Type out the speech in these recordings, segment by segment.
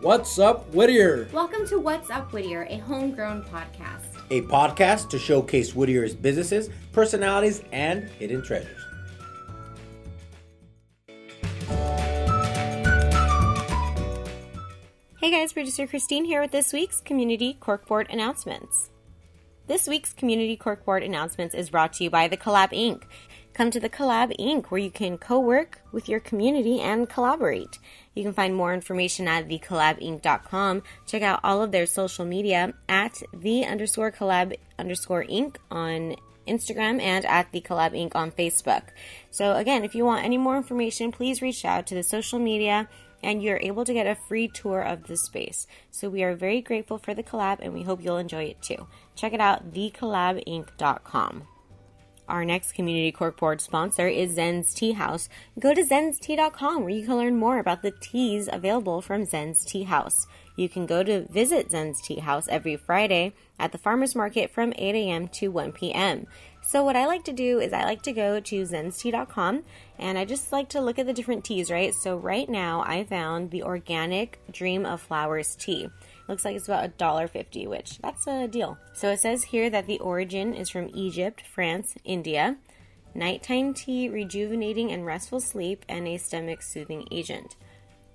What's up, Whittier? Welcome to What's Up Whittier, a homegrown podcast. A podcast to showcase Whittier's businesses, personalities, and hidden treasures. Hey guys, producer Christine here with this week's Community Corkboard announcements. This week's Community Corkboard announcements is brought to you by The Collab Inc. Come to The Collab Inc., where you can co work with your community and collaborate. You can find more information at thecollabinc.com. Check out all of their social media at the underscore collab underscore inc on Instagram and at the Collab Inc. on Facebook. So, again, if you want any more information, please reach out to the social media and you're able to get a free tour of the space. So, we are very grateful for the collab and we hope you'll enjoy it too. Check it out, thecollabinc.com. Our next community corkboard sponsor is Zen's Tea House. Go to zenstea.com where you can learn more about the teas available from Zen's Tea House. You can go to visit Zen's Tea House every Friday at the farmers market from 8 a.m. to 1 p.m. So what I like to do is I like to go to zenstea.com and I just like to look at the different teas, right? So right now I found the organic Dream of Flowers tea. Looks like it's about $1.50, which that's a deal. So it says here that the origin is from Egypt, France, India. Nighttime tea, rejuvenating and restful sleep, and a stomach soothing agent.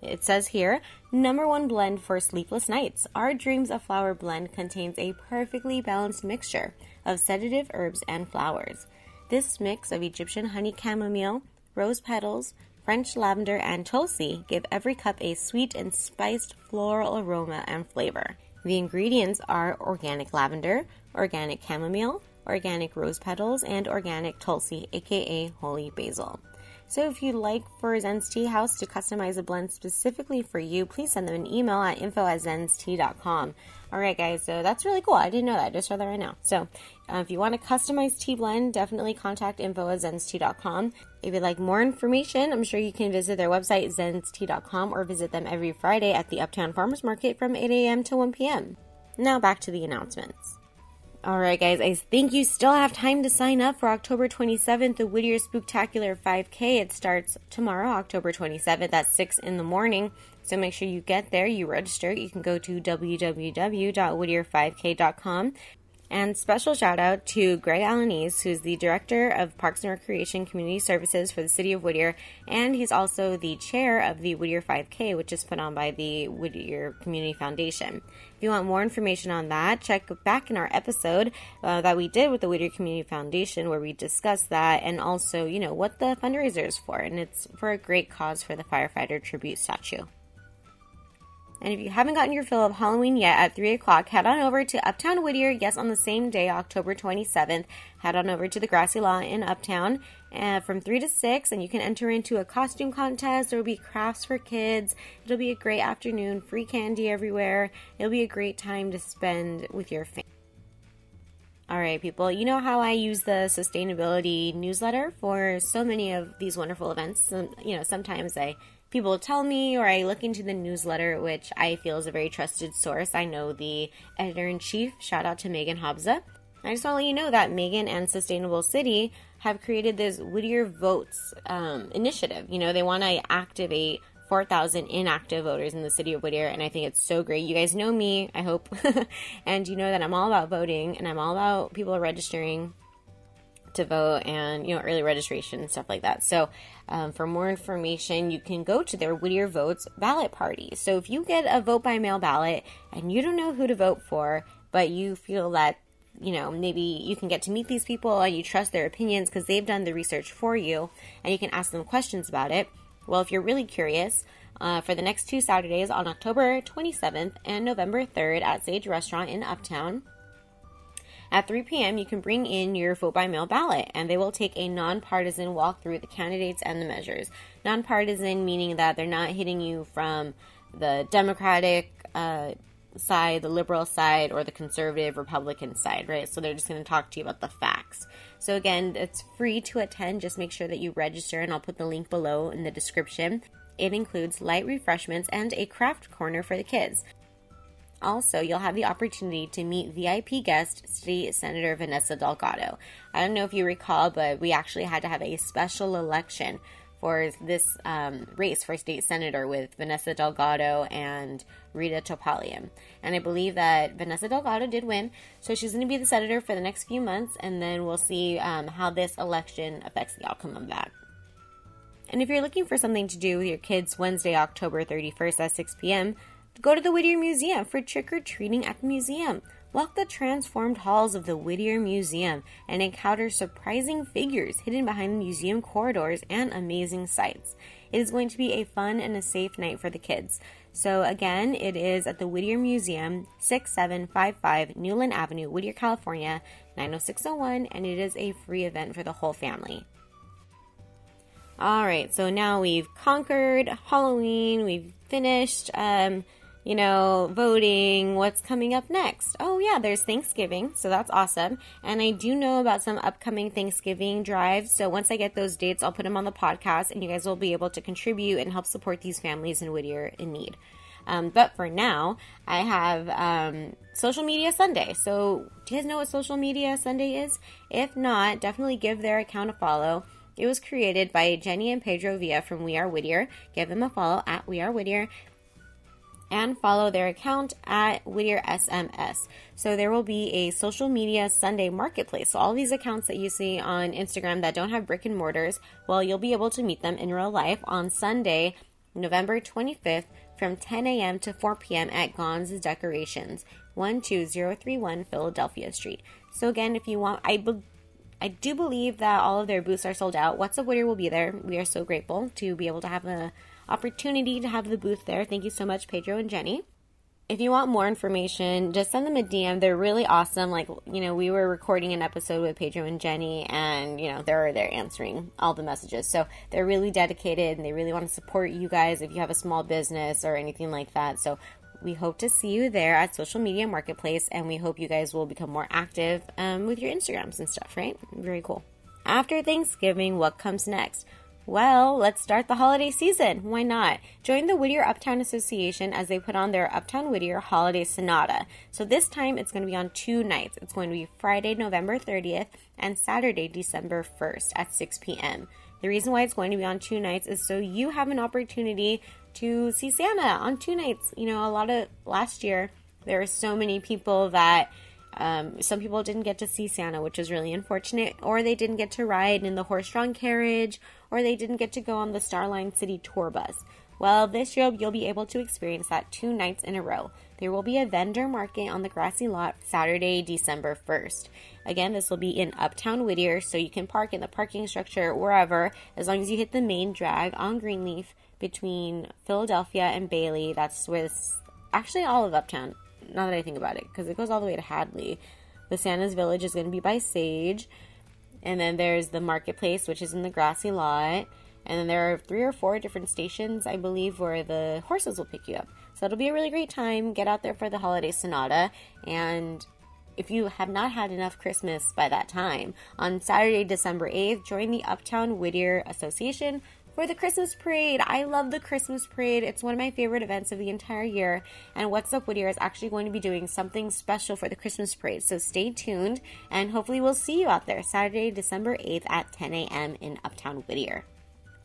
It says here, number one blend for sleepless nights. Our Dreams of Flower blend contains a perfectly balanced mixture of sedative herbs and flowers. This mix of Egyptian honey chamomile, rose petals, French lavender, and tulsi give every cup a sweet and spiced floral aroma and flavor. The ingredients are organic lavender, organic chamomile, organic rose petals, and organic tulsi, aka holy basil. So if you'd like for Zen's Tea House to customize a blend specifically for you, please send them an email at info at. All right, guys, so that's really cool. I didn't know that. I just saw that right now. So uh, if you want a customized tea blend, definitely contact info at zenstea.com. If you'd like more information, I'm sure you can visit their website, zenstea.com, or visit them every Friday at the Uptown Farmers Market from 8 a.m. to 1 p.m. Now back to the announcements. All right, guys, I think you still have time to sign up for October 27th, the Whittier Spooktacular 5K. It starts tomorrow, October 27th at 6 in the morning. So make sure you get there, you register. You can go to www.whittier5k.com and special shout out to Greg Alanese, who's the Director of Parks and Recreation Community Services for the City of Whittier, and he's also the chair of the Whittier 5K, which is put on by the Whittier Community Foundation. If you want more information on that, check back in our episode uh, that we did with the Whittier Community Foundation, where we discussed that and also, you know, what the fundraiser is for. And it's for a great cause for the firefighter tribute statue. And if you haven't gotten your fill of Halloween yet at 3 o'clock, head on over to Uptown Whittier. Yes, on the same day, October 27th. Head on over to the Grassy Lawn in Uptown uh, from 3 to 6, and you can enter into a costume contest. There will be crafts for kids. It'll be a great afternoon, free candy everywhere. It'll be a great time to spend with your family. All right, people, you know how I use the sustainability newsletter for so many of these wonderful events? You know, sometimes I people tell me or I look into the newsletter, which I feel is a very trusted source. I know the editor in chief. Shout out to Megan Hobza. I just want to let you know that Megan and Sustainable City have created this Whittier Votes um, initiative. You know, they want to activate 4,000 inactive voters in the city of Whittier, and I think it's so great. You guys know me, I hope, and you know that I'm all about voting and I'm all about people registering to vote and you know early registration and stuff like that. So um, for more information, you can go to their Whittier Votes ballot party. So if you get a vote by mail ballot and you don't know who to vote for, but you feel that you know maybe you can get to meet these people and you trust their opinions because they've done the research for you and you can ask them questions about it. Well, if you're really curious, uh, for the next two Saturdays on October 27th and November 3rd at Sage Restaurant in Uptown, at 3 p.m., you can bring in your vote by mail ballot, and they will take a nonpartisan walk through the candidates and the measures. Nonpartisan meaning that they're not hitting you from the Democratic uh, side, the liberal side, or the conservative Republican side, right? So they're just going to talk to you about the facts. So again, it's free to attend. Just make sure that you register, and I'll put the link below in the description. It includes light refreshments and a craft corner for the kids. Also, you'll have the opportunity to meet VIP guest State Senator Vanessa Delgado. I don't know if you recall, but we actually had to have a special election for this um, race for state senator with Vanessa Delgado and Rita Topalian. And I believe that Vanessa Delgado did win, so she's going to be the senator for the next few months, and then we'll see um, how this election affects the outcome of that. And if you're looking for something to do with your kids Wednesday, October 31st at 6 p.m., go to the Whittier Museum for trick or treating at the museum. Walk the transformed halls of the Whittier Museum and encounter surprising figures hidden behind the museum corridors and amazing sights. It is going to be a fun and a safe night for the kids. So, again, it is at the Whittier Museum, 6755 Newland Avenue, Whittier, California, 90601, and it is a free event for the whole family. All right, so now we've conquered Halloween, we've finished. Um, you know, voting, what's coming up next. Oh, yeah, there's Thanksgiving, so that's awesome. And I do know about some upcoming Thanksgiving drives. So once I get those dates, I'll put them on the podcast, and you guys will be able to contribute and help support these families in Whittier in need. Um, but for now, I have um, Social Media Sunday. So, do you guys know what Social Media Sunday is? If not, definitely give their account a follow. It was created by Jenny and Pedro Villa from We Are Whittier. Give them a follow at We Are Whittier and follow their account at Whittier SMS. So there will be a social media Sunday marketplace. So all these accounts that you see on Instagram that don't have brick and mortars, well, you'll be able to meet them in real life on Sunday, November 25th from 10 a.m. to 4 p.m. at Gon's Decorations, 12031 Philadelphia Street. So again, if you want, I I do believe that all of their booths are sold out. What's Up Whittier will be there. We are so grateful to be able to have a opportunity to have the booth there. Thank you so much, Pedro and Jenny. If you want more information, just send them a DM. They're really awesome. Like, you know, we were recording an episode with Pedro and Jenny, and, you know, they're there answering all the messages. So they're really dedicated and they really want to support you guys if you have a small business or anything like that. So we hope to see you there at Social Media Marketplace, and we hope you guys will become more active um, with your Instagrams and stuff, right? Very cool. After Thanksgiving, what comes next? Well, let's start the holiday season. Why not? Join the Whittier Uptown Association as they put on their Uptown Whittier Holiday Sonata. So this time it's going to be on two nights. It's going to be Friday, November 30th and Saturday, December 1st at 6 p.m. The reason why it's going to be on two nights is so you have an opportunity to see Santa on two nights. You know, a lot of last year there were so many people that um, some people didn't get to see Santa, which is really unfortunate, or they didn't get to ride in the horse-drawn carriage, or they didn't get to go on the Starline City tour bus. Well, this year you'll be able to experience that two nights in a row. There will be a vendor market on the grassy lot Saturday, December 1st. Again, this will be in Uptown Whittier, so you can park in the parking structure wherever, as long as you hit the main drag on Greenleaf between Philadelphia and Bailey. That's this, actually all of Uptown now that I think about it, because it goes all the way to Hadley. The Santa's Village is going to be by Sage. And then there's the marketplace, which is in the grassy lot. And then there are three or four different stations, I believe, where the horses will pick you up. So it'll be a really great time. Get out there for the holiday sonata. And if you have not had enough Christmas by that time, on Saturday, December 8th, join the Uptown Whittier Association for the Christmas parade. I love the Christmas parade. It's one of my favorite events of the entire year. And What's Up Whittier is actually going to be doing something special for the Christmas parade. So stay tuned and hopefully we'll see you out there Saturday, December 8th at 10 a.m. in Uptown Whittier.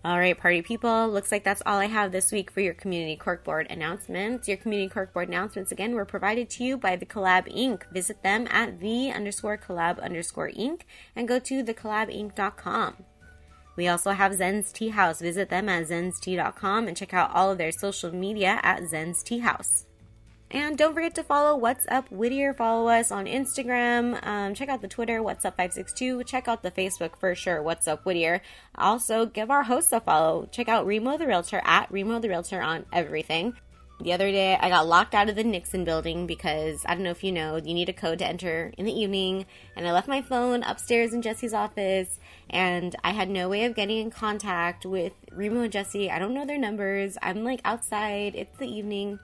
All right, party people, looks like that's all I have this week for your community corkboard announcements. Your community corkboard announcements, again, were provided to you by the Collab Inc. Visit them at the underscore collab underscore inc and go to thecollabinc.com. We also have Zen's Tea House. Visit them at zenstea.com and check out all of their social media at Zen's Tea House. And don't forget to follow What's Up Whittier. Follow us on Instagram. Um, check out the Twitter, What's Up 562. Check out the Facebook for sure, What's Up Whittier. Also, give our hosts a follow. Check out Remo the Realtor at Remo the Realtor on everything. The other day, I got locked out of the Nixon building because I don't know if you know, you need a code to enter in the evening. And I left my phone upstairs in Jesse's office, and I had no way of getting in contact with Remo and Jesse. I don't know their numbers. I'm like outside, it's the evening.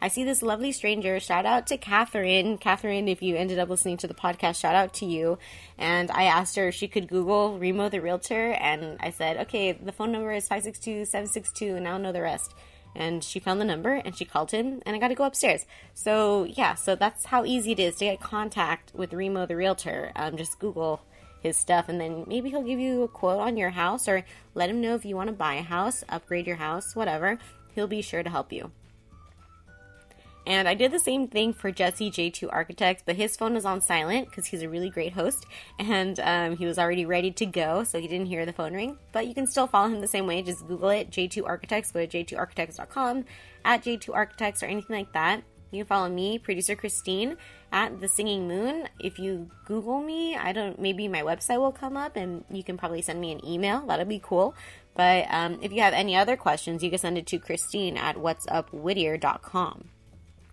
I see this lovely stranger. Shout out to Catherine. Catherine, if you ended up listening to the podcast, shout out to you. And I asked her if she could Google Remo the Realtor, and I said, okay, the phone number is 562 762, and I'll know the rest and she found the number and she called him and I got to go upstairs. So yeah, so that's how easy it is to get contact with Remo the realtor. Um, just Google his stuff, and then maybe he'll give you a quote on your house or let him know if you want to buy a house, upgrade your house, whatever. He'll be sure to help you. And I did the same thing for Jesse J2 Architects, but his phone was on silent because he's a really great host and um, he was already ready to go, so he didn't hear the phone ring. But you can still follow him the same way. Just Google it, J2 Architects, go to j2architects.com, at J2 Architects, or anything like that. You can follow me, producer Christine, at The Singing Moon. If you Google me, I don't, maybe my website will come up and you can probably send me an email. That'll be cool. But um, if you have any other questions, you can send it to Christine at whatsupwhittier.com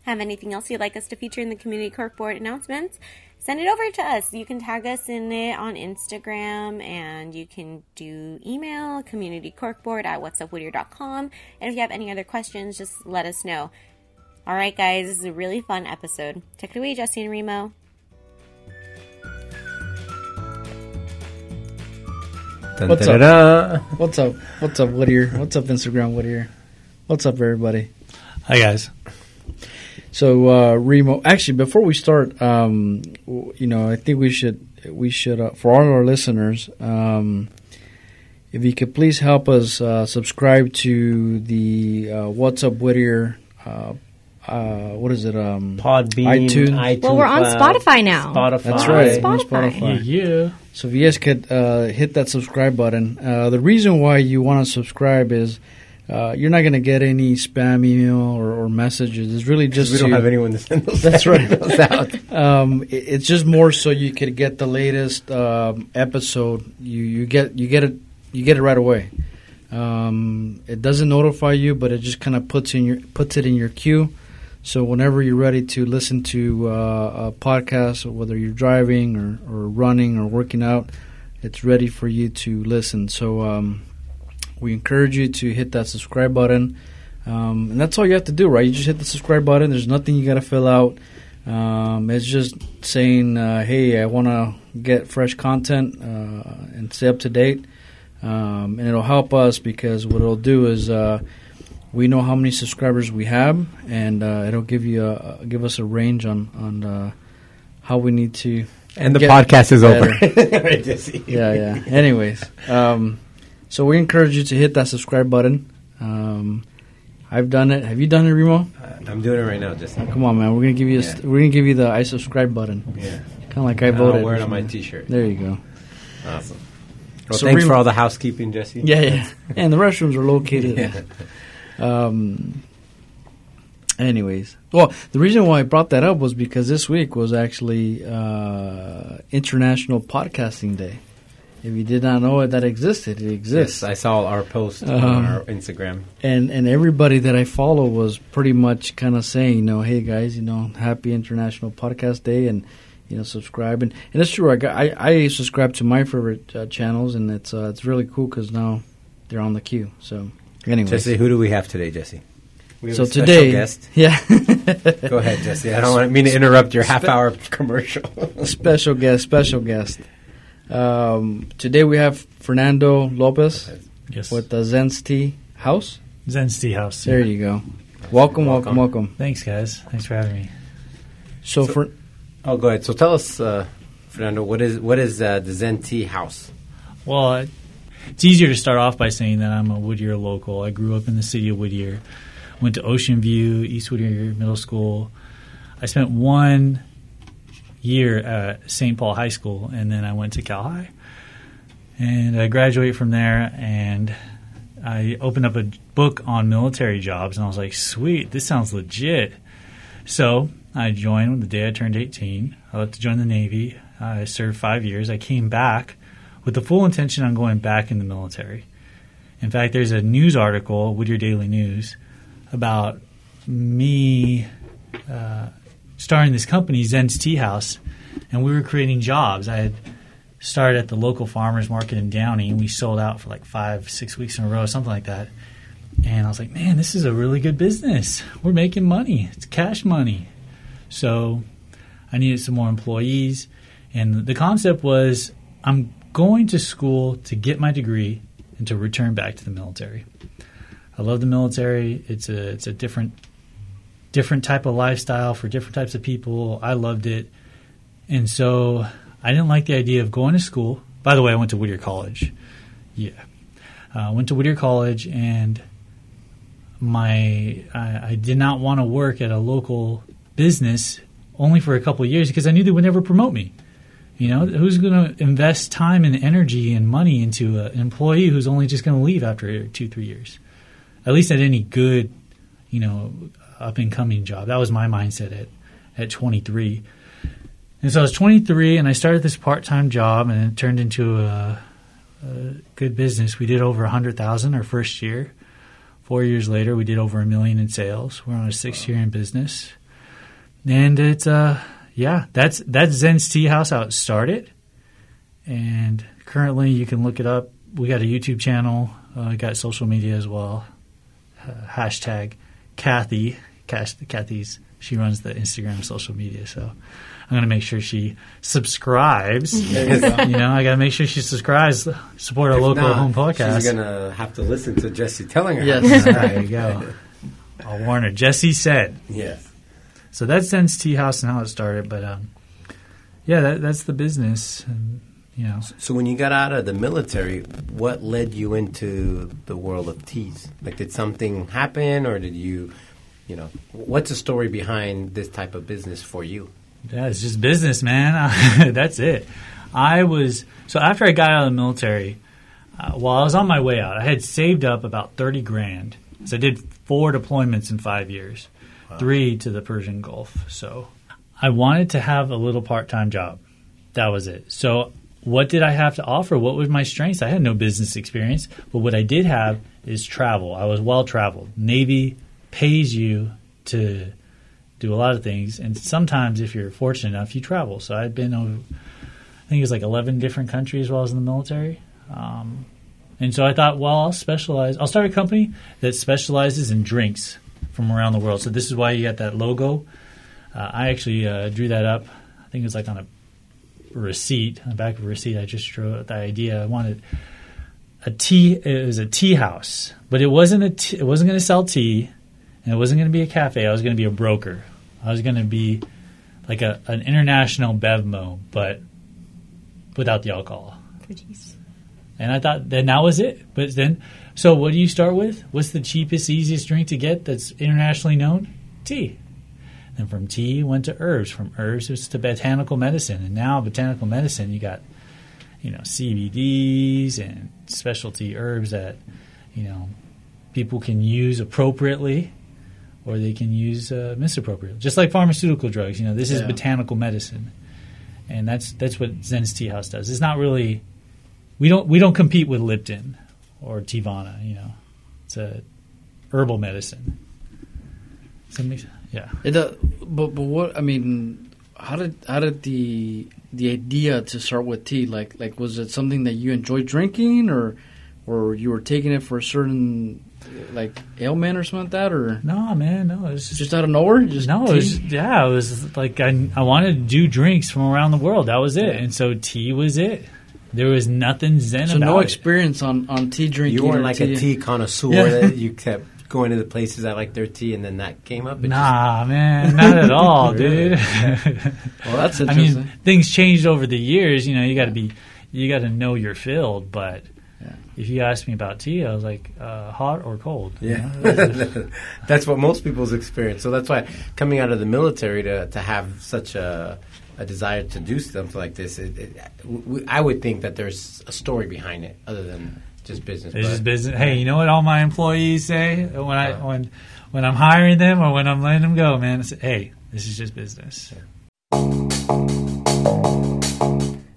have anything else you'd like us to feature in the community corkboard announcements, send it over to us. You can tag us in it on Instagram and you can do email community communitycorkboard at whatsupwhittier.com. And if you have any other questions, just let us know. All right, guys, this is a really fun episode. Take it away, Jesse and Remo. Dun, What's dun, up? dun, dun. What's up? What's up, Whittier? What's up, Instagram Whittier? What's up, everybody? Hi guys. So, uh, Remo, actually, before we start, um, you know, I think we should we should uh, for all our listeners, um, if you could please help us uh, subscribe to the uh, What's Up Whittier. Uh, uh, what is it? Um, Podbean, iTunes. iTunes. Well, we're on Spotify now. Spotify. That's right. on Spotify. Yeah. So if you guys could uh, hit that subscribe button, uh, the reason why you want to subscribe is uh, you're not going to get any spam email or, or messages. It's really just we don't have anyone to send those. That's right. those out. um, it- it's just more so you could get the latest um, episode. You you get you get it you get it right away. Um, it doesn't notify you, but it just kind of puts in your puts it in your queue. So whenever you're ready to listen to uh, a podcast, whether you're driving or, or running or working out, it's ready for you to listen. So um, we encourage you to hit that subscribe button. Um, and that's all you have to do, right? You just hit the subscribe button. There's nothing you got to fill out. Um, it's just saying, uh, hey, I want to get fresh content uh, and stay up to date. Um, and it'll help us because what it'll do is uh, we know how many subscribers we have, and uh, it'll give you a, give us a range on on uh, how we need to. And the podcast is over. better. Right, Jesse. Yeah, yeah. Anyways, um, so we encourage you to hit that subscribe button. Um, I've done it. Have you done it, Remo? Uh, I'm doing it right now, Jesse. Come on, man. We're gonna give you. A, Yeah. We're gonna give you the I subscribe button. Yeah. Kind of like I I'll voted. wear it on my. T-shirt. There you go. Awesome. Well, So thanks Remo- for all the housekeeping, Jesse. Yeah, yeah. and the restrooms are located. Yeah. Um. Anyways, well, the reason why I brought that up was because this week was actually uh, International Podcasting Day. If you did not know it, that existed, it exists. Yes, I saw our post Um, on our Instagram. and and everybody that I follow was pretty much kind of saying, you know, hey guys, you know, happy International Podcast Day, and you know, subscribe. And, and it's true. I, got, I I subscribe to my favorite uh, channels, and it's uh, it's really cool because now they're on the queue. So, anyway, Jesse, who do we have today, Jesse? We have so a special today, guest. yeah, Go ahead, Jesse. I don't want mean to interrupt your half-hour commercial. special guest, special guest. Um, today we have Fernando Lopez Yes. with the Zen's Tea House. Zen's Tea House. There you go. Welcome, welcome, Welcome. welcome. Thanks, guys. Thanks for having me. So, So- for oh, go ahead. So tell us, uh, Fernando, what is what is uh, the Zen Tea House? Well, uh, it's easier to start off by saying that I'm a Whittier local. I grew up in the city of Whittier. Went to Ocean View, East Whittier Middle School. I spent one year at St. Paul High School, and then I went to Cal High. And I graduated from there, and I opened up a book on military jobs, and I was like, sweet, this sounds legit. So I joined the day I turned 18. I left to join the Navy. I served five years. I came back with the full intention on going back in the military. In fact, there's a news article, Whittier Daily News, about me uh, starting this company, Zen's Tea House, and we were creating jobs. I had started at the local farmers market in Downey, and we sold out for like five, six weeks in a row, something like that. And I was like, man, this is a really good business. We're making money. It's cash money. So I needed some more employees. And the concept was I'm going to school to get my degree and to return back to the military. I love the military. It's a it's a different different type of lifestyle for different types of people. I loved it. And so I didn't like the idea of going to school. By the way, I went to Whittier College. Yeah, uh, went to Whittier College, and my I, I did not want to work at a local business only for a couple of years because I knew they would never promote me. You know, who's going to invest time and energy and money into an employee who's only just going to leave after two, three years? At least at any good, you know, up and coming job. That was my mindset at, at 23. And so I was 23 and I started this part time job and it turned into a, a good business. We did over 100,000 our first year. Four years later, we did over a million in sales. We're on our sixth year in business. And it's, uh, yeah, that's that's Zen's Tea House how it started, and currently you can look it up. We got a YouTube channel, uh, got social media as well. Uh, hashtag Kathy, Kathy's she runs the Instagram social media, so I'm gonna make sure she subscribes. you know, I gotta make sure she subscribes. Support a local not, home podcast. She's gonna have to listen to Jesse telling her. Yes, there you go. I'll warn her. Jesse said. Yes. So that's Zen's Tea House and how it started. But um, yeah, that, that's the business. And, you know. So when you got out of the military, what led you into the world of teas? Like, did something happen, or did you, you know, what's the story behind this type of business for you? Yeah, it's just business, man. that's it. I was so after I got out of the military. Uh, while I was on my way out, I had saved up about thirty grand. So I did four deployments in five years three to the Persian Gulf. So I wanted to have a little part time job. That was it. So what did I have to offer? What was my strengths? I had no business experience, but what I did have is travel. I was well traveled. Navy pays you to do a lot of things, and sometimes if you're fortunate enough, you travel. So I'd been over, I think it was like 11 different countries while I was in the military. Um, and so I thought, well, I'll specialize. I'll start a company that specializes in drinks from around the world. So this is why you got that logo. Uh, I actually uh, drew that up. I think it was like on a receipt, on the back of a receipt. I just drew the idea. I wanted a tea. It was a tea house, but it wasn't a. Tea, it wasn't going to sell tea, and it wasn't going to be a cafe. I was going to be a broker. I was going to be like a an international Bevmo, but without the alcohol. And I thought then that was it. But then so what do you start with? What's the cheapest, easiest drink to get that's internationally known? Tea. And from tea went to herbs. From herbs it's to botanical medicine. And now botanical medicine you got, you know, CBDs and specialty herbs that, you know, people can use appropriately or they can use uh, misappropriately. Just like pharmaceutical drugs, you know, this yeah. is botanical medicine. And that's that's what Zen's Tea House does. It's not really we don't we don't compete with Lipton or Teavana. You know, it's a herbal medicine. yeah. It, uh, but but what I mean, how did how did the the idea to start with tea like like was it something that you enjoyed drinking or or you were taking it for a certain like ailment or something like that or no man no it was just, just out of nowhere just no it was, yeah it was like I, I wanted to do drinks from around the world that was it yeah. and so tea was it there was nothing zen so about no it. experience on, on tea drinking. You weren't like tea. a tea connoisseur yeah. that you kept going to the places that like their tea, and then that came up. Nah, just... man, not at all, dude. well, that's interesting. I mean, things changed over the years. You know, you got to be, you got to know your field. But yeah. if you asked me about tea, I was like, uh, hot or cold. Yeah, that's what most people's experience. So that's why coming out of the military to to have such a a desire to do something like this, it, it, w- I would think that there's a story behind it other than just business. It's just business. Hey, you know what all my employees say when I uh, when when I'm hiring them or when I'm letting them go, man? Say, hey, this is just business.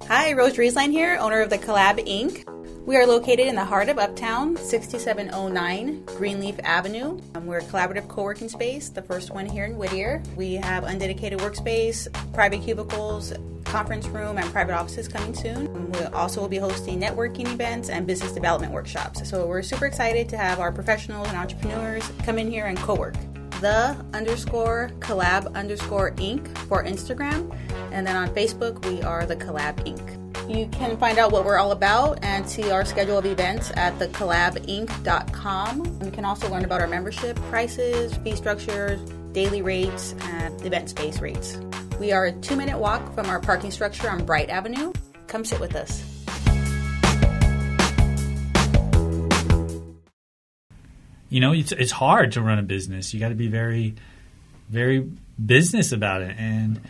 Hi, Rose Riesline here, owner of the Collab Inc. We are located in the heart of Uptown, 6709 Greenleaf Avenue. Um, we're a collaborative co working space, the first one here in Whittier. We have undedicated workspace, private cubicles, conference room, and private offices coming soon. Um, we also will be hosting networking events and business development workshops. So we're super excited to have our professionals and entrepreneurs come in here and co work the underscore collab underscore inc for Instagram. And then on Facebook, we are the Collab Inc. You can find out what we're all about and see our schedule of events at thecollabinc.com. You can also learn about our membership prices, fee structures, daily rates, and event space rates. We are a two minute walk from our parking structure on Bright Avenue. Come sit with us. You know, it's it's hard to run a business. You got to be very, very business about it. And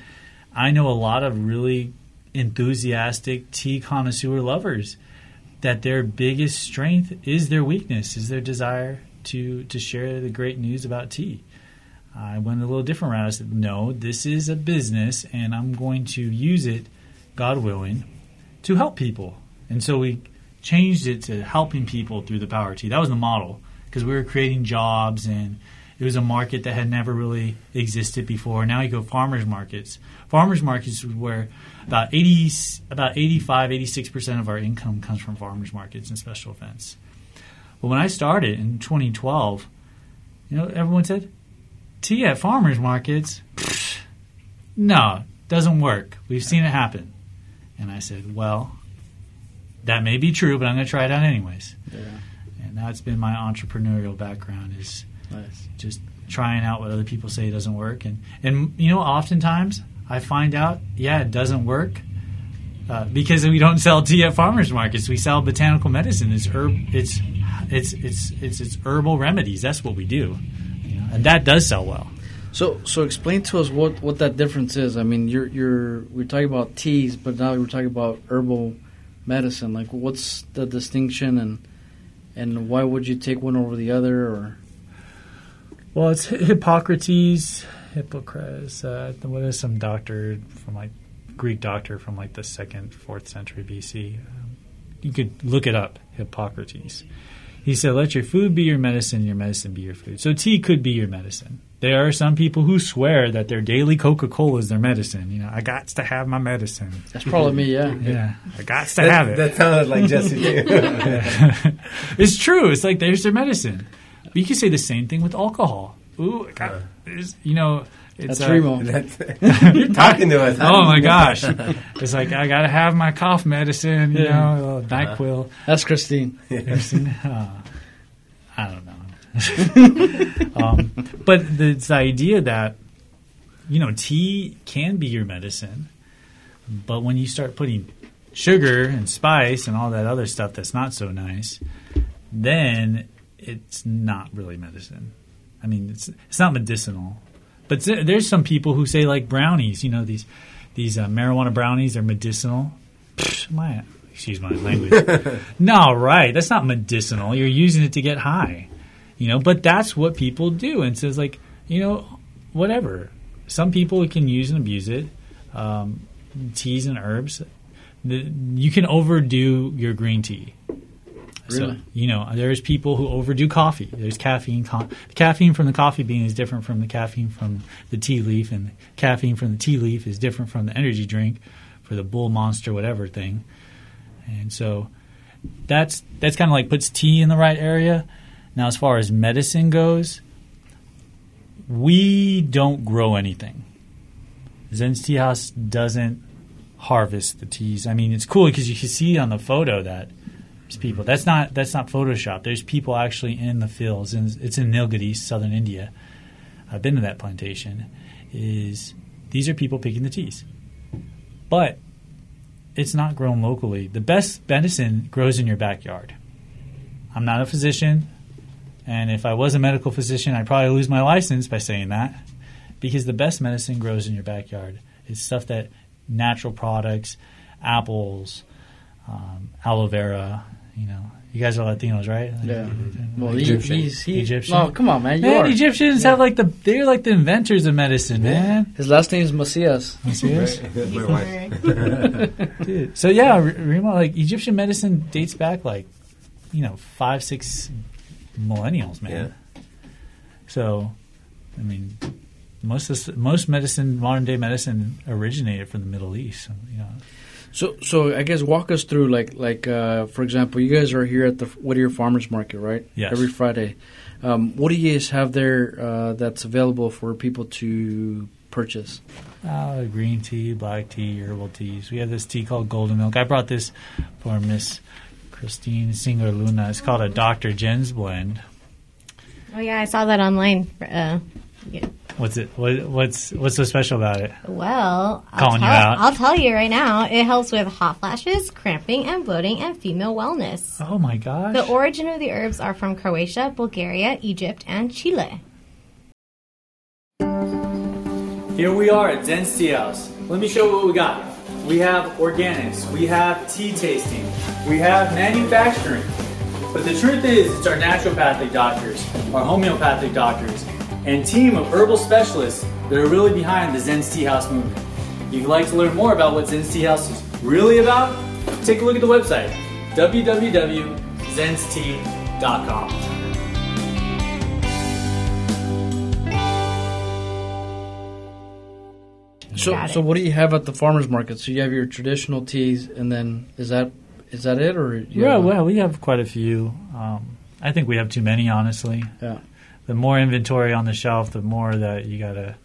I know a lot of really enthusiastic tea connoisseur lovers that their biggest strength is their weakness, is their desire to to share the great news about tea. I went a little different route. I said, no, this is a business, and I'm going to use it, God willing, to help people. And so we changed it to helping people through the power of tea. That was the model because we were creating jobs and it was a market that had never really existed before. Now you go farmers markets. Farmers markets where about 80 about 85 86% of our income comes from farmers markets and special events. But when I started in 2012, you know, everyone said, "Tea at farmers markets? Pfft, no, doesn't work. We've seen it happen." And I said, "Well, that may be true, but I'm going to try it out anyways." Yeah. That's been my entrepreneurial background is Nice. just trying out what other people say doesn't work. And and you know, oftentimes I find out, yeah, it doesn't work uh, because we don't sell tea at farmers markets. We sell botanical medicine. It's herb. It's it's it's it's it's herbal remedies. That's what we do, you know, and that does sell well. So, so explain to us what, what that difference is. I mean, you're you're we're talking about teas, but now we're talking about herbal medicine. Like, what's the distinction, and and why would you take one over the other? Or Well, it's Hippocrates, Hippocrates. Uh, what is some doctor from like Greek doctor from like the second, fourth century BC? Um, you could look it up. Hippocrates. He said, "Let your food be your medicine, your medicine be your food." So tea could be your medicine. There are some people who swear that their daily Coca Cola is their medicine. You know, I got to have my medicine. that's probably me. Yeah. Yeah, I got to have it. That sounded like Jesse. it's true. It's like there's their medicine. But you can say the same thing with alcohol. Ooh, I got, you know, it's That's uh, Remo. That's, you're talking to us. Oh my gosh! It's like I gotta have my cough medicine, you Yeah. know, uh, Nyquil. That's Christine. Uh, I don't know. um, but the, the idea that you know tea can be your medicine, but when you start putting sugar and spice and all that other stuff that's not so nice, then it's not really medicine. I mean, it's it's not medicinal. But there's some people who say like brownies, you know, these these uh, marijuana brownies are medicinal. Pfft, my excuse my language. no, right? That's not medicinal. You're using it to get high, you know. But that's what people do, and so it's like you know, whatever. Some people can use and abuse it. Um, teas and herbs. The, you can overdo your green tea. So, Really? you know, there's people who overdo coffee. There's caffeine. Co- the caffeine from the coffee bean is different from the caffeine from the tea leaf, and the caffeine from the tea leaf is different from the energy drink for the bull monster whatever thing. And so that's that's kind of like puts tea in the right area. Now, as far as medicine goes, we don't grow anything. Zen's Tea House doesn't harvest the teas. I mean, it's cool because you can see on the photo that there's people. That's not that's not Photoshop. There's people actually in the fields, and it's in Nilgiri, southern India. I've been to that plantation. Is these are people picking the teas, but it's not grown locally. The best medicine grows in your backyard. I'm not a physician, and if I was a medical physician, I'd probably lose my license by saying that, because the best medicine grows in your backyard. It's stuff that natural products, apples, um, aloe vera. You know, you guys are Latinos, right? Yeah. Well, he, Egyptian. he's he. Egyptian? No, come on, man. You Man, are. Egyptians have like the they're like the inventors of medicine, man. His last name is Macias. You see this? That's my wife. Dude. So yeah, Rima, like Egyptian medicine dates back like you know five six millennials, man. So, I mean, most of this, most medicine, modern day medicine, originated from the Middle East. So, you know, So, so I guess walk us through, like, like uh, for example, you guys are here at the Whittier Farmers Market, right? Yes. Every Friday. Um, what do you guys have there uh, that's available for people to purchase? uh, green tea, black tea, herbal teas. We have this tea called Golden Milk. I brought this for Miss Christine Singer Luna. It's called a Dr. Jen's blend. Oh yeah, I saw that online. Uh, yeah, What's it? What, what's what's so special about it? Well, I'll Calling tell, you out. I'll tell you right now. It helps with hot flashes, cramping, and bloating, and female wellness. Oh my gosh! The origin of the herbs are from Croatia, Bulgaria, Egypt, and Chile. Here we are at Zen's Tea House. Let me show you what we got. We have organics, we have tea tasting, we have manufacturing. But the truth is, it's our naturopathic doctors, our homeopathic doctors, and team of herbal specialists that are really behind the Zen's Tea House movement. If you'd like to learn more about what Zen's Tea House is really about, take a look at the website www.zenstea.com. So, so what do you have at the farmers market? So you have your traditional teas, and then is that is that it, or Yeah, well, we have quite a few. Um, I think we have too many, honestly. yeah. The more inventory on the shelf, the more that you gotta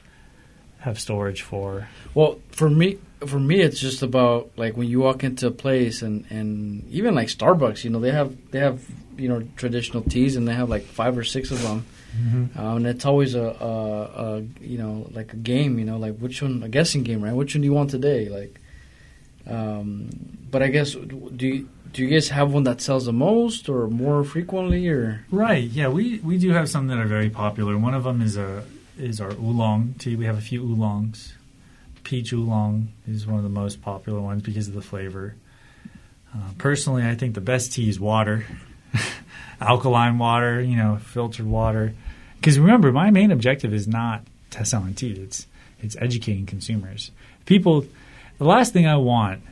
have storage for. Well, for me, for me, it's just about like when you walk into a place, and and even like Starbucks, you know, they have they have you know traditional teas, and they have like five or six of them, um, and it's always a, a, a you know like a game, you know, like which one a guessing game, right? Which one do you want today, like. Um, but I guess do you, do you guys have one that sells the most or more frequently or Right. Yeah, we we do have some that are very popular. One of them is a is our oolong tea. We have a few oolongs. Peach oolong is one of the most popular ones because of the flavor. Uh, personally, I think the best tea is water, alkaline water. You know, filtered water. Because remember, my main objective is not to selling tea. It's it's educating consumers. People, the last thing I want,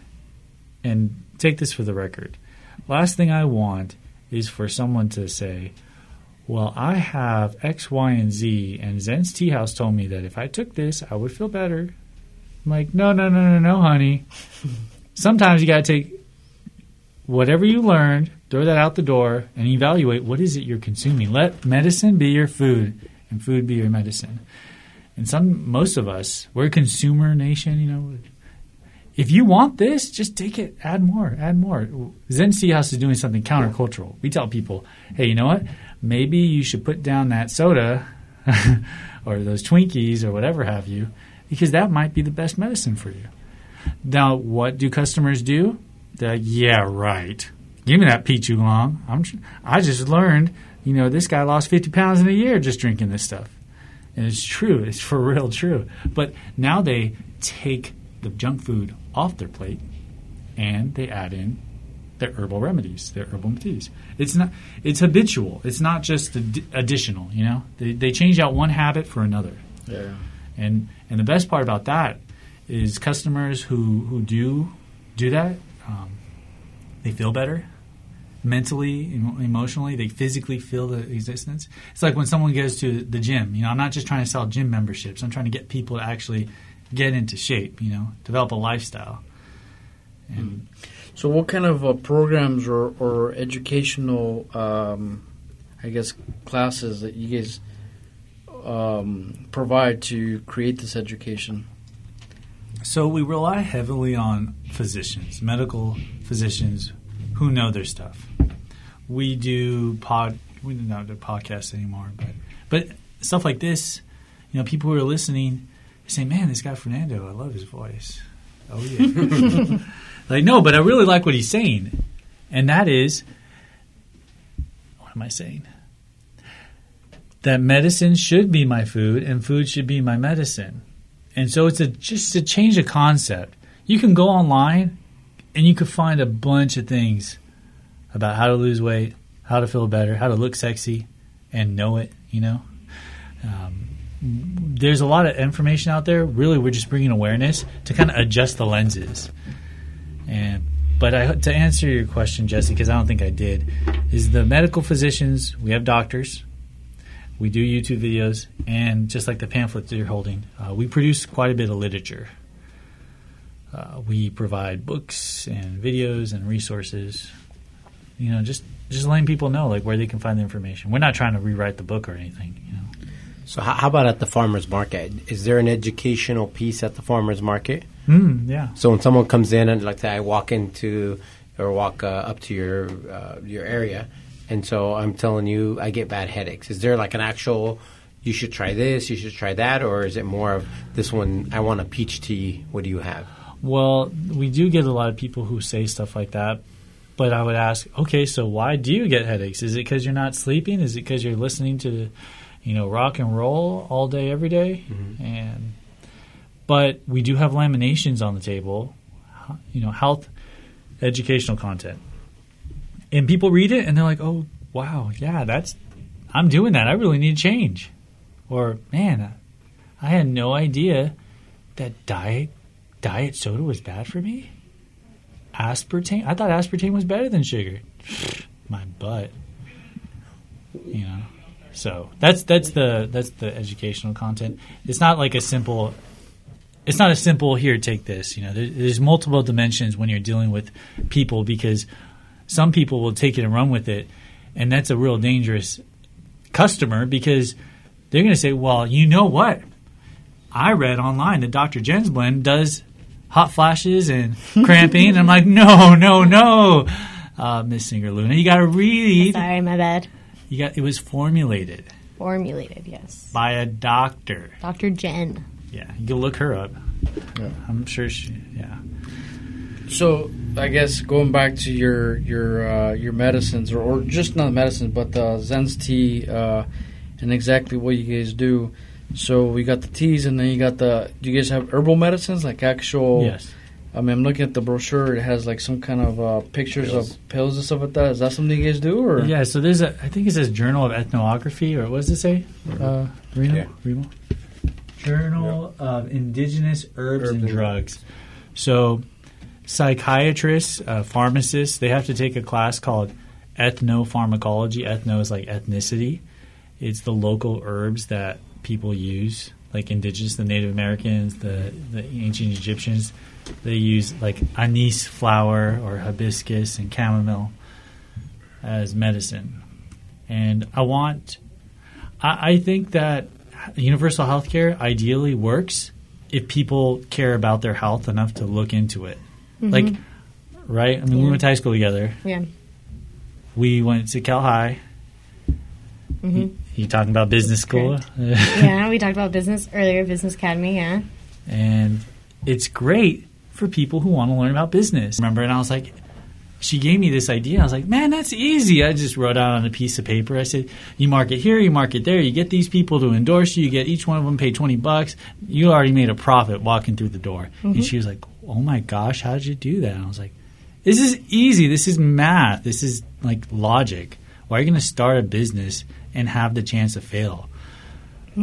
and take this for the record, last thing I want is for someone to say, well, I have X, Y, and Z, and Zen's Tea House told me that if I took this, I would feel better. I'm like, no, no, no, no, no, honey. Sometimes you got to take whatever you learned, throw that out the door, and evaluate what is it you're consuming. Let medicine be your food, and food be your medicine. And some, most of us, we're a consumer nation. You know, if you want this, just take it. Add more. Add more. Zen Tea House is doing something countercultural. We tell people, hey, you know what? Maybe you should put down that soda or those Twinkies or whatever have you, because that might be the best medicine for you. Now, what do customers do? They're like, yeah, right. Give me that peach oolong. I'm, I just learned, you know, this guy lost 50 pounds in a year just drinking this stuff. And it's true. It's for real true. But now they take the junk food off their plate and they add in their herbal remedies, their herbal teas. It's not. It's habitual. It's not just ad- additional. You know, they they change out one habit for another. yeah And and the best part about that is customers who who do do that, um, they feel better mentally, emotionally. They physically feel the existence. It's like when someone goes to the gym. You know, I'm not just trying to sell gym memberships. I'm trying to get people to actually get into shape. You know, develop a lifestyle. And So, what kind of uh, programs or, or educational, um, I guess, classes that you guys um, provide to create this education? So we rely heavily on physicians, medical physicians who know their stuff. We do pod, we do not do podcasts anymore, but but stuff like this, you know, people who are listening say, "Man, this guy Fernando, I love his voice." Oh yeah, like no, but I really like what he's saying, and that is, what am I saying? That medicine should be my food, and food should be my medicine. And so it's a just a change of concept. You can go online and you can find a bunch of things about how to lose weight, how to feel better, how to look sexy, and know it. You know, um, there's a lot of information out there. Really, we're just bringing awareness to kind of adjust the lenses. And but I, to answer your question, Jesse, because I don't think I did, is the medical physicians. We have doctors. We do YouTube videos, and just like the pamphlets that you're holding, uh, we produce quite a bit of literature. Uh, we provide books and videos and resources. You know, just just letting people know like where they can find the information. We're not trying to rewrite the book or anything. You know. So how, about at the farmers market? Is there an educational piece at the farmers market? Mm, yeah. So when someone comes in and like say I walk into or walk uh, up to your uh, your area, and so I'm telling you I get bad headaches. Is there like an actual you should try this, you should try that, or is it more of this one? I want a peach tea. What do you have? Well, we do get a lot of people who say stuff like that. But I would ask, okay, so why do you get headaches? Is it because you're not sleeping? Is it because you're listening to, you know, rock and roll all day, every day? Mm-hmm. And but we do have laminations on the table, you know, health, educational content, and people read it and they're like, oh, wow, yeah, that's, I'm doing that. I really need to change, or man, I had no idea that diet diet soda was bad for me? Aspartame? I thought aspartame was better than sugar. My butt. You know. So that's that's the that's the educational content. It's not like a simple. It's not a simple here. Take this. You know, there, there's multiple dimensions when you're dealing with people because some people will take it and run with it, and that's a real dangerous customer because they're going to say, "Well, you know what? I read online that Dr. Jen's blend does hot flashes and cramping. and I'm like, no, no, no, uh, Miss Singer Luna, you got to read. Sorry, my bad. You got it was formulated Formulated, yes. by a doctor. Dr. Jen. Yeah, you can look her up. I'm sure she. Yeah. So I guess going back to your your uh, your medicines, or, or just not medicines, but the Zen's tea, uh, and exactly what you guys do. So we got the teas, and then you got the. Do you guys have herbal medicines like actual? Yes. I mean, I'm looking at the brochure. It has like some kind of uh, pictures Pills. of pills and stuff like that. Is that something you guys do, or Yeah. So there's a. I think it says Journal of Ethnography, or what does it say? Uh, Reno. Yeah. Reno? Journal of Indigenous Herbs, Herbs and and Drugs. So psychiatrists, uh, pharmacists, they have to take a class called ethnopharmacology. Ethno is like ethnicity. It's the local herbs that people use, like indigenous, the Native Americans, the, the ancient Egyptians. They use like anise flower or hibiscus and chamomile as medicine. And I want, I, I think that universal healthcare ideally works if people care about their health enough to look into it. Mm-hmm. Like, right? I mean, we went to high school together. Yeah. We went to Cal High. Mm-hmm. You, you talking about business school? yeah, we talked about business earlier, Business Academy, yeah. and it's great for people who want to learn about business. Remember, and I was like, she gave me this idea. I was like, man, that's easy. I just wrote out on a piece of paper. I said, you market here, you market there. You get these people to endorse you. You get each one of them pay twenty bucks. You already made a profit walking through the door. And mm-hmm. she was like, oh my gosh, how did you do that? And I was like, this is easy. This is math. This is like logic. Why are you going to start a business and have the chance to fail?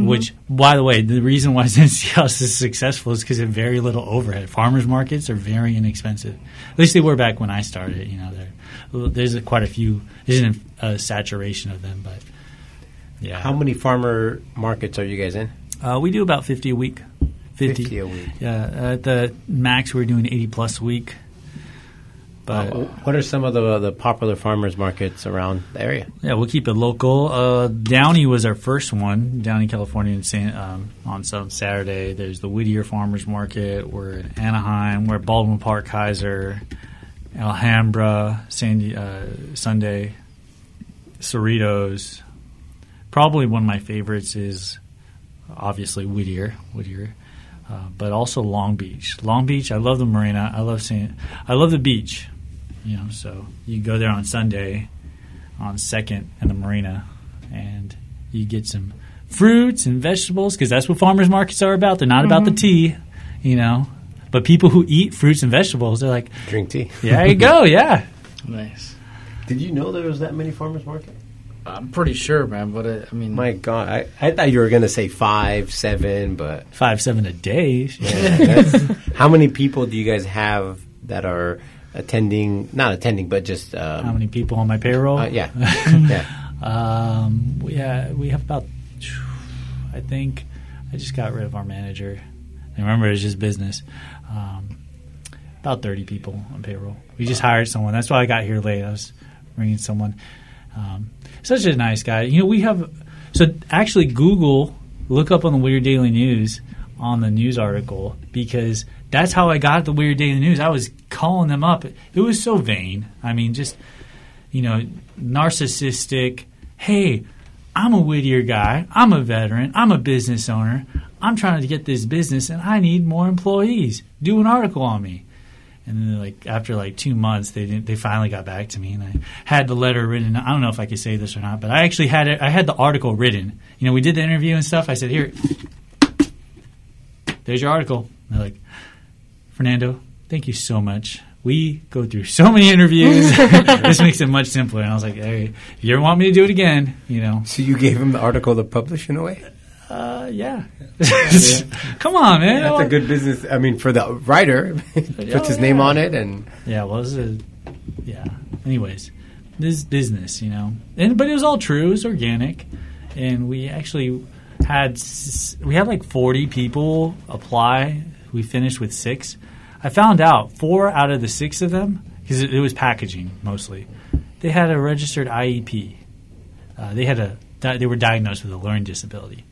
Which, by the way, the reason why Zen's Tea House is successful is because of very little overhead. Farmers markets are very inexpensive. At least they were back when I started. You know, there's a, quite a few. There's a saturation of them, but yeah. How many farmer markets are you guys in? Uh, we do about 50 a week. 50. 50 a week. Yeah. At the max, we're doing 80 plus a week. But Uh, what are some of the the popular farmers markets around the area? Yeah, we'll keep it local. Uh, Downey was our first one, Downey, California, in San, um, on some Saturday. There's the Whittier Farmers Market. We're in Anaheim. We're at Baldwin Park, Kaiser, Alhambra, Sandy, uh, Sunday, Cerritos. Probably one of my favorites is obviously Whittier, Whittier, uh, but also Long Beach. Long Beach, I love the marina. I love seeing. I love the beach. You know, so you go there on Sunday, on Second and the marina, and you get some fruits and vegetables because that's what farmers markets are about. They're not about the tea, you know. But people who eat fruits and vegetables, they're like, Drink tea. yeah, there you go, yeah. nice? Did you know there was that many farmers markets? I'm pretty sure, man. But uh, I mean, My God, I, I thought you were going to say five, seven, but Five, seven a day. yeah, how many people do you guys have that are attending? Not attending, but just um, How many people on my payroll? Uh, yeah, yeah. Um, we, uh, we have about, I think, I just got rid of our manager. And remember, it's just business. Um, about 30 people on payroll. We just hired someone. That's why I got here late. I was bringing someone. Um, such a nice guy. You know, we have, so actually, Google, look up on the Whittier Daily News on the news article because that's how I got the Whittier Daily News. I was calling them up. It was so vain. I mean, just you know, narcissistic. Hey, I'm a Whittier guy. I'm a veteran. I'm a business owner. I'm trying to get this business, and I need more employees. Do an article on me." And then, like after like two months, they didn't, they finally got back to me, and I had the letter written. I don't know if I could say this or not, but I actually had it. I had the article written. You know, we did the interview and stuff. I said, "Here, there's your article." And they're like, "Fernando, thank you so much. We go through so many interviews. this makes it much simpler." And I was like, "Hey, if you ever want me to do it again, you know, So you gave him the article to publish in a way. uh, yeah. Come on, man. That's a good business. I mean, for the writer, puts his name on it, and Yeah, well, it was a, yeah. Anyways, this is business, you know, and but it was all true. It was organic, and we actually had we had like forty people apply. We finished with six. I found out four out of the six of them because it, it was packaging mostly. They had a registered IEP. Uh, they had a they were diagnosed with a learning disability.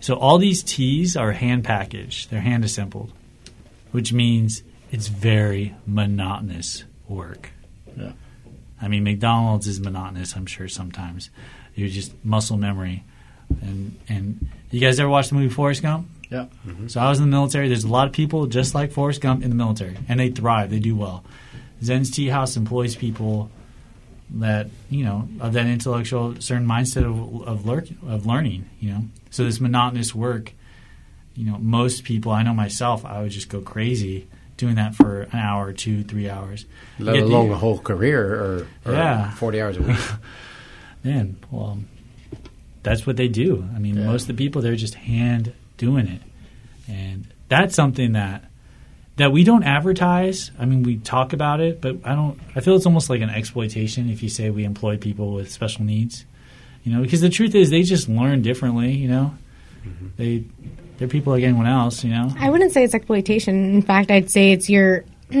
So all these teas are hand packaged. They're hand assembled, which means it's very monotonous work. Yeah. I mean, McDonald's is monotonous. I'm sure sometimes you're just muscle memory. And and you guys ever watch the movie Forrest Gump? Yeah. So I was in the military. There's a lot of people just like Forrest Gump in the military, and they thrive. They do well. Zen's Tea House employs people that you know of that intellectual certain mindset of of, lear- of learning. You know, so this monotonous work. You know, most people I know myself, I would just go crazy doing that for an hour, two, three hours. let You get- alone a whole career or, or Yeah. forty hours a week. Man, well, that's what they do. I mean, Yeah. most of the people they're just hand doing it, and that's something that that we don't advertise. I mean, we talk about it, but I don't. I feel it's almost like an exploitation if you say we employ people with special needs. You know, because the truth is they just learn differently. You know, they they're people like anyone else. You know, I wouldn't say it's exploitation. In fact, I'd say it's your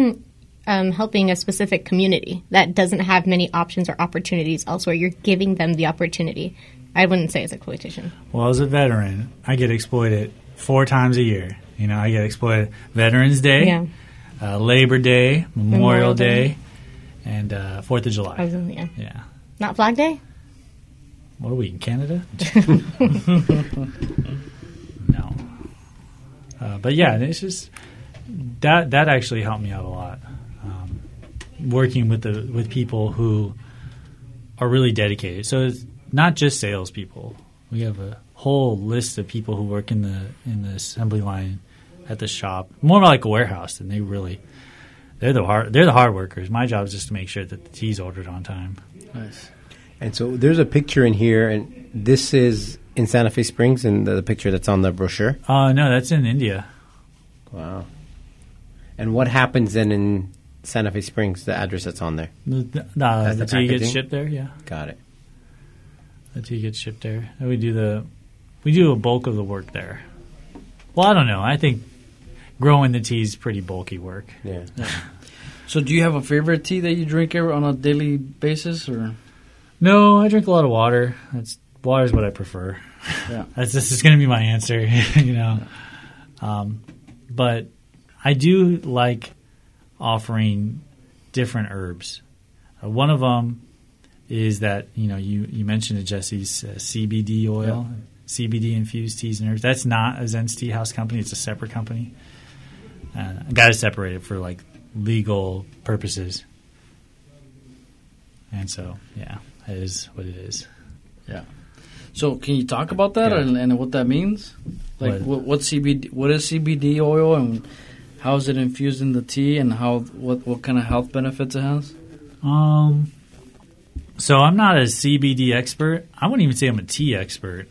um, helping a specific community that doesn't have many options or opportunities elsewhere. You're giving them the opportunity. I wouldn't say it's exploitation. Well, as a veteran, I get exploited four times a year. You know, I get exploited Veterans Day, Yeah. uh, Labor Day, Memorial, Memorial Day, Day. and uh, Fourth of July. Was yeah. yeah. Not Flag Day? What are we in Canada? no. Uh, but yeah, it's just that that actually helped me out a lot. Um, working with the with people who are really dedicated. So it's not just salespeople. We have a whole list of people who work in the in the assembly line at the shop, more like a warehouse, and they really they're the hard they're the hard workers. My job is just to make sure that the tea's ordered on time. Nice. And so there's a picture in here, and this is in Santa Fe Springs, and the, the picture that's on the brochure. Uh, no, that's in India. Wow. And what happens then in Santa Fe Springs? The address that's on there. The, the, That's the the tea gets packaging? shipped there. Yeah, Got it. The tea gets shipped there. And we do the we do a bulk of the work there. Well, I don't know. I think growing the tea is pretty bulky work. Yeah. So, do you have a favorite tea that you drink ever on a daily basis, or No, I drink a lot of water. That's water is what I prefer. Yeah. That's this is going to be my answer. you know, um, but I do like offering different herbs. Uh, one of them is that you know you you mentioned it, Jesse's uh, CBD oil, CBD infused teas and herbs. That's not a Zen's Tea House company; it's a separate company. Uh, got to separate it for like legal purposes, and so yeah, it is what it is. yeah? So, can you talk about that Yeah. and, and what that means? Like, What? what, what CBD? What is CBD oil, and how is it infused in the tea, and how what what kind of health benefits it has? Um, so I'm not a CBD expert. I wouldn't even say I'm a tea expert.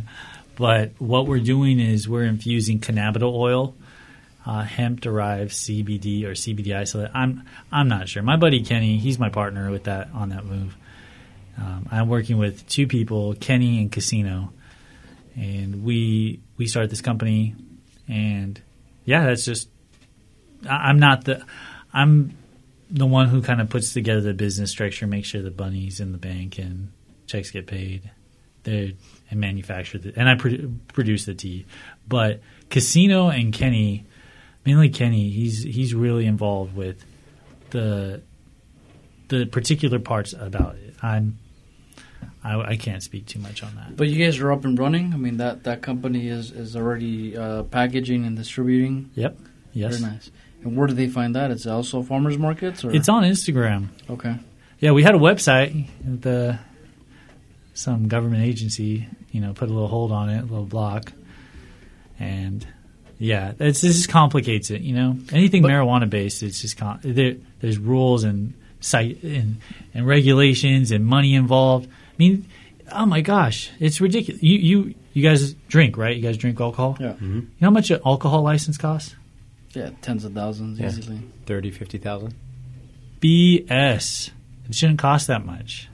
but what we're doing is we're infusing cannabidiol oil, uh, hemp-derived CBD or CBD isolate. I'm I'm not sure. My buddy Kenny, he's my partner with that on that move. Um, I'm working with two people, Kenny and Casino, and we we started this company. And yeah, that's just I- I'm not the I'm the one who kind of puts together the business structure, makes sure the bunnies in the bank and checks get paid, there and manufacture the and I produ- produce the tea. But Casino and Kenny, mainly Kenny, he's he's really involved with the the particular parts about it. I'm I, I can't speak too much on that. But you guys are up and running. I mean that that company is is already uh, packaging and distributing. Yep. Yes. Very nice. And where do they find that? It's also farmers markets. Or? It's on Instagram. okay. Yeah, we had a website. The some government agency, you know, put a little hold on it, a little block, and yeah, it's, this just complicates it. You know, anything But- marijuana based, it's just com- there, there's rules and site and and regulations and money involved. I mean, oh my gosh, it's ridiculous. You you you guys drink, right? You guys drink alcohol. Yeah. Mm-hmm. You know how much an alcohol license costs? Yeah, tens of thousands Yeah. easily. 30, 50,000? BS. It shouldn't cost that much.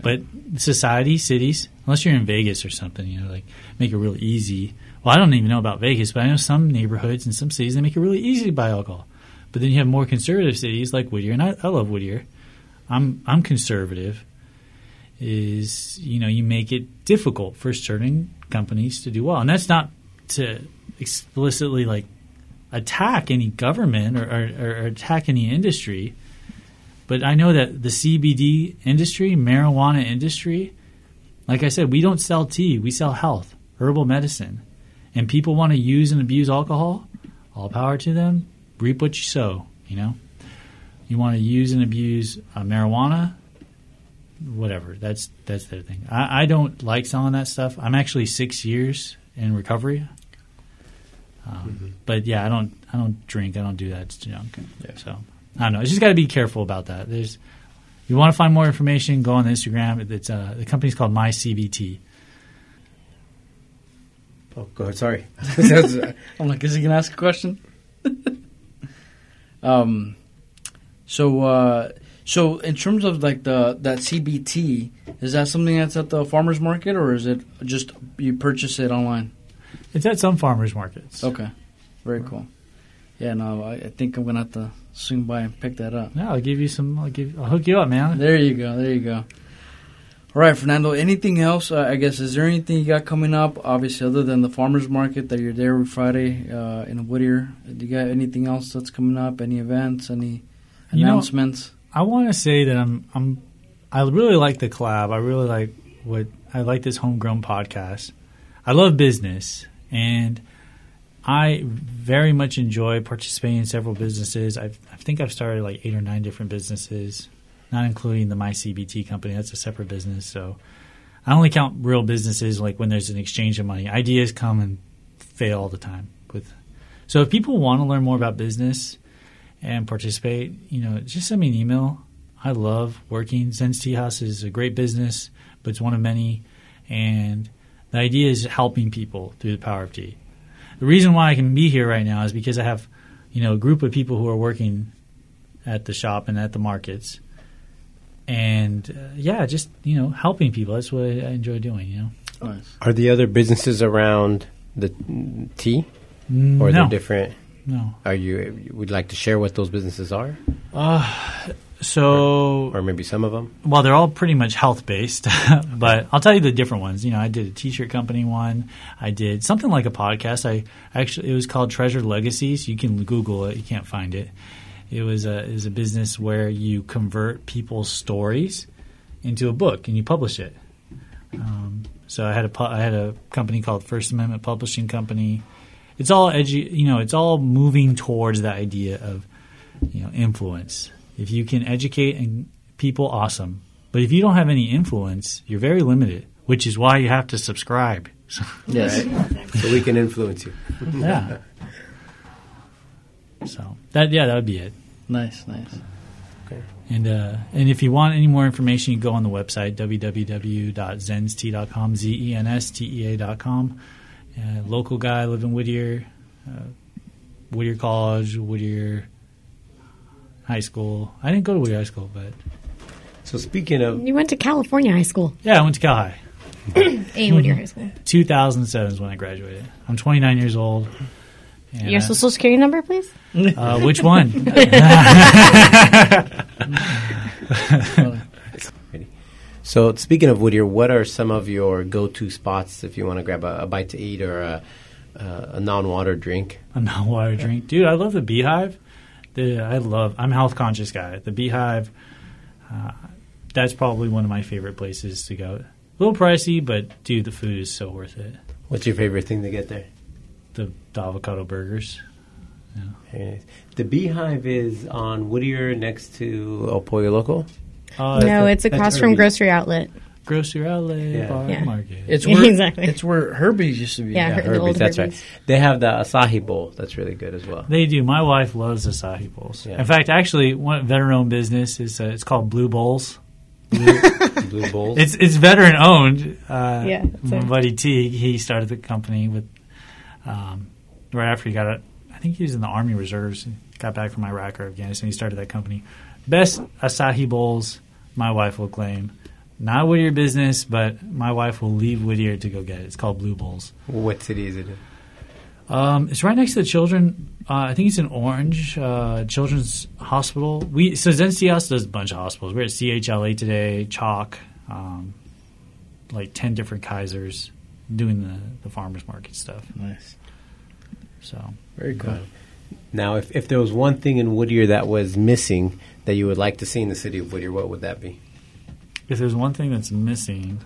But society, cities, unless you're in Vegas or something, you know, like make it real easy. Well, I don't even know about Vegas, but I know some neighborhoods and some cities they make it really easy to buy alcohol. But then you have more conservative cities like Whittier, and I, I love Whittier. I'm I'm conservative. Is you know you make it difficult for certain companies to do well, and that's not to explicitly like attack any government or, or, or attack any industry. But I know that the CBD industry, marijuana industry, like I said, we don't sell tea, we sell health, herbal medicine. And people want to use and abuse alcohol, all power to them. Reap what you sow, you know? You want to use and abuse uh, marijuana, whatever. That's that's their thing. I, I don't like selling that stuff. I'm actually six years in recovery. Um, But yeah, I don't I don't drink. I don't do that. It's junk. So I don't know. It's just got to be careful about that. There's you want to find more information, go on Instagram. It's uh, the company's called MyCBT. Oh, go ahead. Sorry. I'm like, is he gonna ask a question? um, so uh, so in terms of like the that CBT, is that something that's at the farmers market or is it just you purchase it online? It's at some farmers markets. Okay, very cool. Yeah, no, I, I think I'm gonna have to swing by and pick that up. Yeah, I'll give you some. I'll give. I'll hook you up, man. There you go. There you go. All right, Fernando. Anything else? Uh, I guess is there anything you got coming up? Obviously, other than the farmers market that you're there every Friday uh, in Whittier. Do you got anything else that's coming up? Any events? Any You know- announcements? I want to say that I'm. I'm. I really like the collab. I really like what I like this homegrown podcast. I love business, and I very much enjoy participating in several businesses. I've, I think I've started like eight or nine different businesses, not including the My CBT company. That's a separate business. So I only count real businesses like when there's an exchange of money. Ideas come and fail all the time. With so if people want to learn more about business and participate, you know, just send me an email. I love working. Zen's Tea House is a great business, but it's one of many. And the idea is helping people through the power of tea. The reason why I can be here right now is because I have, you know, a group of people who are working at the shop and at the markets. And uh, yeah, just, you know, helping people. That's what I enjoy doing, you know. Nice. Are the other businesses around the tea? Or no, they're different? no. Are you would like to share what those businesses are? So Or maybe some of them? Well, they're all pretty much health based, but I'll tell you the different ones. You know, I did a T-shirt company one. I did something like a podcast. I actually it was called Treasure Legacies. You can Google it. You can't find it. It was a it was a business where you convert people's stories into a book and you publish it. Um, so I had a I had a company called First Amendment Publishing Company. It's all edu- you know, it's all moving towards the idea of you know influence. If you can educate and people, awesome. But if you don't have any influence, you're very limited. Which is why you have to subscribe. So, Yes. So we can influence you. yeah. So that yeah, that would be it. Nice. Nice. Okay. And uh, and if you want any more information, you go on the website www.zenstea.com, z e n s t e a dot com. Uh, local guy, live in Whittier, uh, Whittier College, Whittier High School. I didn't go to Whittier High School, but So speaking of You went to California High School, yeah, I went to Cal High. A Whittier High School. 2007 is when I graduated. I'm 29 years old. And, Your social security number, please. uh, which one? So speaking of Whittier, what are some of your go-to spots if you want to grab a, a bite to eat or a, a, a non-water drink? a non-water drink, dude. I love the Beehive. The I love. I'm a health conscious guy. The Beehive. Uh, that's probably one of my favorite places to go. A little pricey, but dude, the food is so worth it. What's your favorite thing to get there? The, the avocado burgers. Very nice. The Beehive is on Whittier next to El Pollo Loco. Uh, no, it's across from Grocery Outlet. Grocery outlet, Yeah. bar, Yeah. market. It's where Exactly. It's where Herbie's used to be. Yeah, Her- the Herbie's, that's Herbie's. right. They have the Acai Bowl. That's really good as well. They do. My wife loves acai bowls. Yeah. In fact, actually, one veteran-owned business is uh, it's called Blue Bowls. Blue Bowls. It's it's veteran owned. Uh, Yeah, my so- buddy Teague, he started the company with um, right after he got it. I think he was in the Army Reserves. Got back from Iraq or Afghanistan. He started that company. Best acai bowls, my wife will claim. Not Whittier business, but my wife will leave Whittier to go get it. It's called Blue Bowls. what city is it in? Um, it's right next to the children. Uh, I think it's in Orange uh, Children's Hospital. We so Zen's Tea does a bunch of hospitals. We're at CHLA today, CHOC, um, like ten different Kaisers, doing the the farmers market stuff. Nice. So Very cool. Now, if, if there was one thing in Whittier that was missing that you would like to see in the city of Whittier, what would that be? If there's one thing that's missing,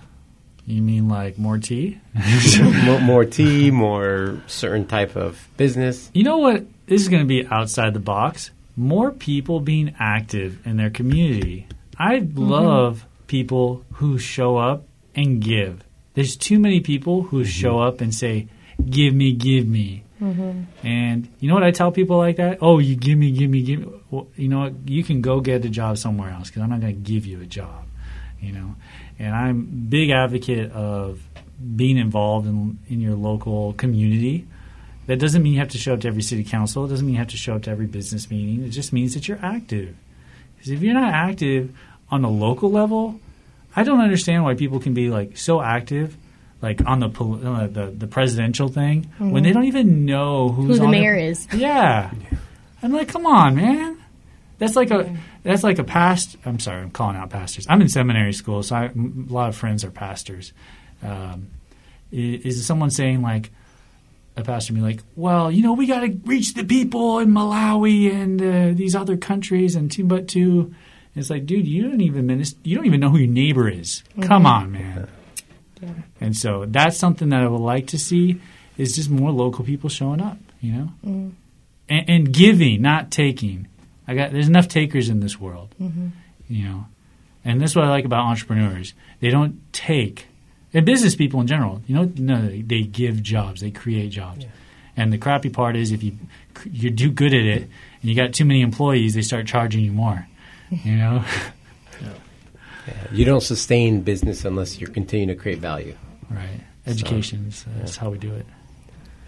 you mean like more tea? more, more tea, more certain type of business. You know what? This is going to be outside the box. More people being active in their community. I mm-hmm. love people who show up and give. There's too many people who mm-hmm. show up and say, "Give me, give me." Mm-hmm. And you know what I tell people like that? Oh, you give me, give me, give me. Well, you know what? You can go get a job somewhere else because I'm not going to give you a job. You know, and I'm big advocate of being involved in in your local community. That doesn't mean you have to show up to every city council. It doesn't mean you have to show up to every business meeting. It just means that you're active. Because if you're not active on a local level, I don't understand why people can be like so active, like on the uh, the, the presidential thing, when they don't even know who's Who the mayor is. Yeah, I'm like, come on, man. That's like a that's like a past. I'm sorry, I'm calling out pastors. I'm in seminary school, so I, a lot of friends are pastors. Um, is someone saying like a pastor be like, well, you know, we got to reach the people in Malawi and uh, these other countries and Timbuktu. It's like, dude, you don't even minister, you don't even know who your neighbor is. Come on, man. And so that's something that I would like to see is just more local people showing up, you know, and, and giving, not taking. I got there's enough takers in this world, mm-hmm. you know, and that's what I like about entrepreneurs. They don't take, and business people in general. You know, no, they, they give jobs, they create jobs. And the crappy part is if you you do good at it and you got too many employees, they start charging you more. You know, You don't sustain business unless you're continuing to create value. right? Education is that's how we do it.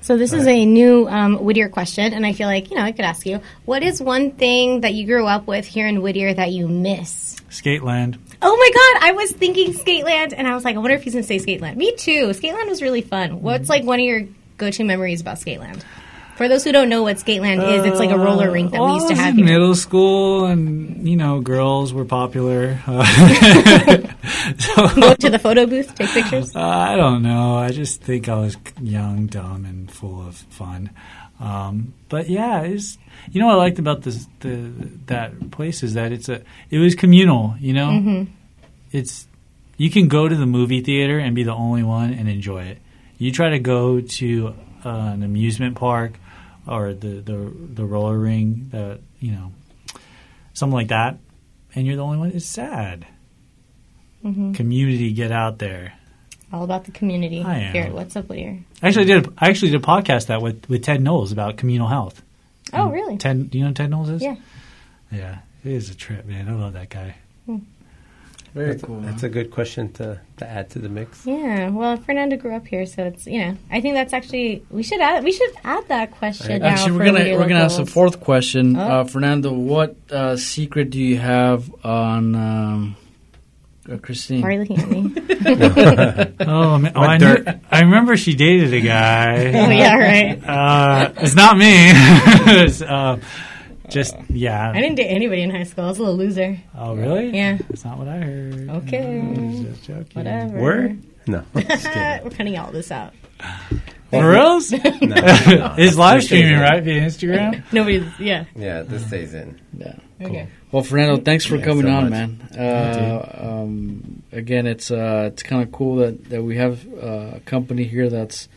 So this is a new um, Whittier question, and I feel like you know I could ask you, what is one thing that you grew up with here in Whittier that you miss? Skateland. Oh my God, I was thinking Skateland, and I was like, I wonder if he's gonna say Skateland. Me too. Skateland was really fun. What's like one of your go-to memories about Skateland? For those who don't know what Skateland is, it's like a roller rink that we Well, used I to was have in here. middle school, and you know, girls were popular. Uh, Go to the photo booth, take pictures. I don't know. I just think I was young, dumb, and full of fun. Um, but yeah, it's you know what I liked about this the that place is that it's a it was communal. You know, Mm-hmm. it's you can go to the movie theater and be the only one and enjoy it. You try to go to uh, an amusement park or the, the the roller ring, that you know, something like that, and you're the only one. It's sad. Mm-hmm. Community, get out there. All about the community. I am. Here, what's up, Whittier? Actually, I did. A, I actually did a podcast that with, with Ted Knowles about communal health. Oh, really? Ted, do you know who Ted Knowles is? Yeah. Yeah, it is a trip, man. I love that guy. Very That's, cool. that's a good question to, to add to the mix. Yeah, well, Fernando grew up here, so it's you know. I think that's actually we should add we should add that question. now Actually, we're gonna we're gonna ask the fourth question, Oh. uh, Fernando. What uh, secret do you have on um, uh, Christine? Why are you looking at me? Oh, man. Oh, I, knew, I remember she dated a guy. oh yeah, right. Uh, it's not me. it's, uh, just yeah. I didn't date anybody in high school. I was a little loser. Oh, really? Yeah. That's not what I heard. Okay. I was just joking. Whatever. Word? No. We're cutting all this out. For reals? it's live streaming, right, via Instagram? Nobody's, yeah. Yeah, this stays in. Yeah. Okay. Well, Fernando, thanks for Thanks coming so on, much. man. Uh, um, again, it's uh, it's kind of cool that, that we have uh, a company here that's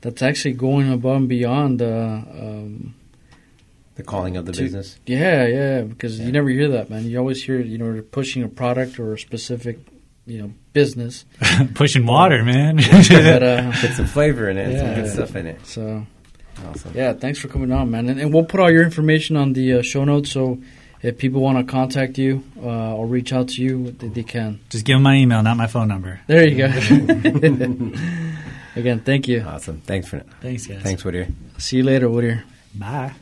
that's actually going above and beyond. Uh, um, The calling of the To- business. yeah, yeah, because you never hear that, man. You always hear, you know, they're pushing a product or a specific, you know, business. Pushing water, man. but, uh, Put some flavor in it, some Yeah. good stuff in it. so Awesome. yeah, thanks for coming on, man. And, and we'll put all your information on the uh, show notes. So if people want to contact you uh, or reach out to you, they, they can. Just give them my email, not my phone number. There you go. Again, thank you. Awesome. Thanks for it. Thanks, guys. thanks, Whittier. See you later, Whittier. Bye.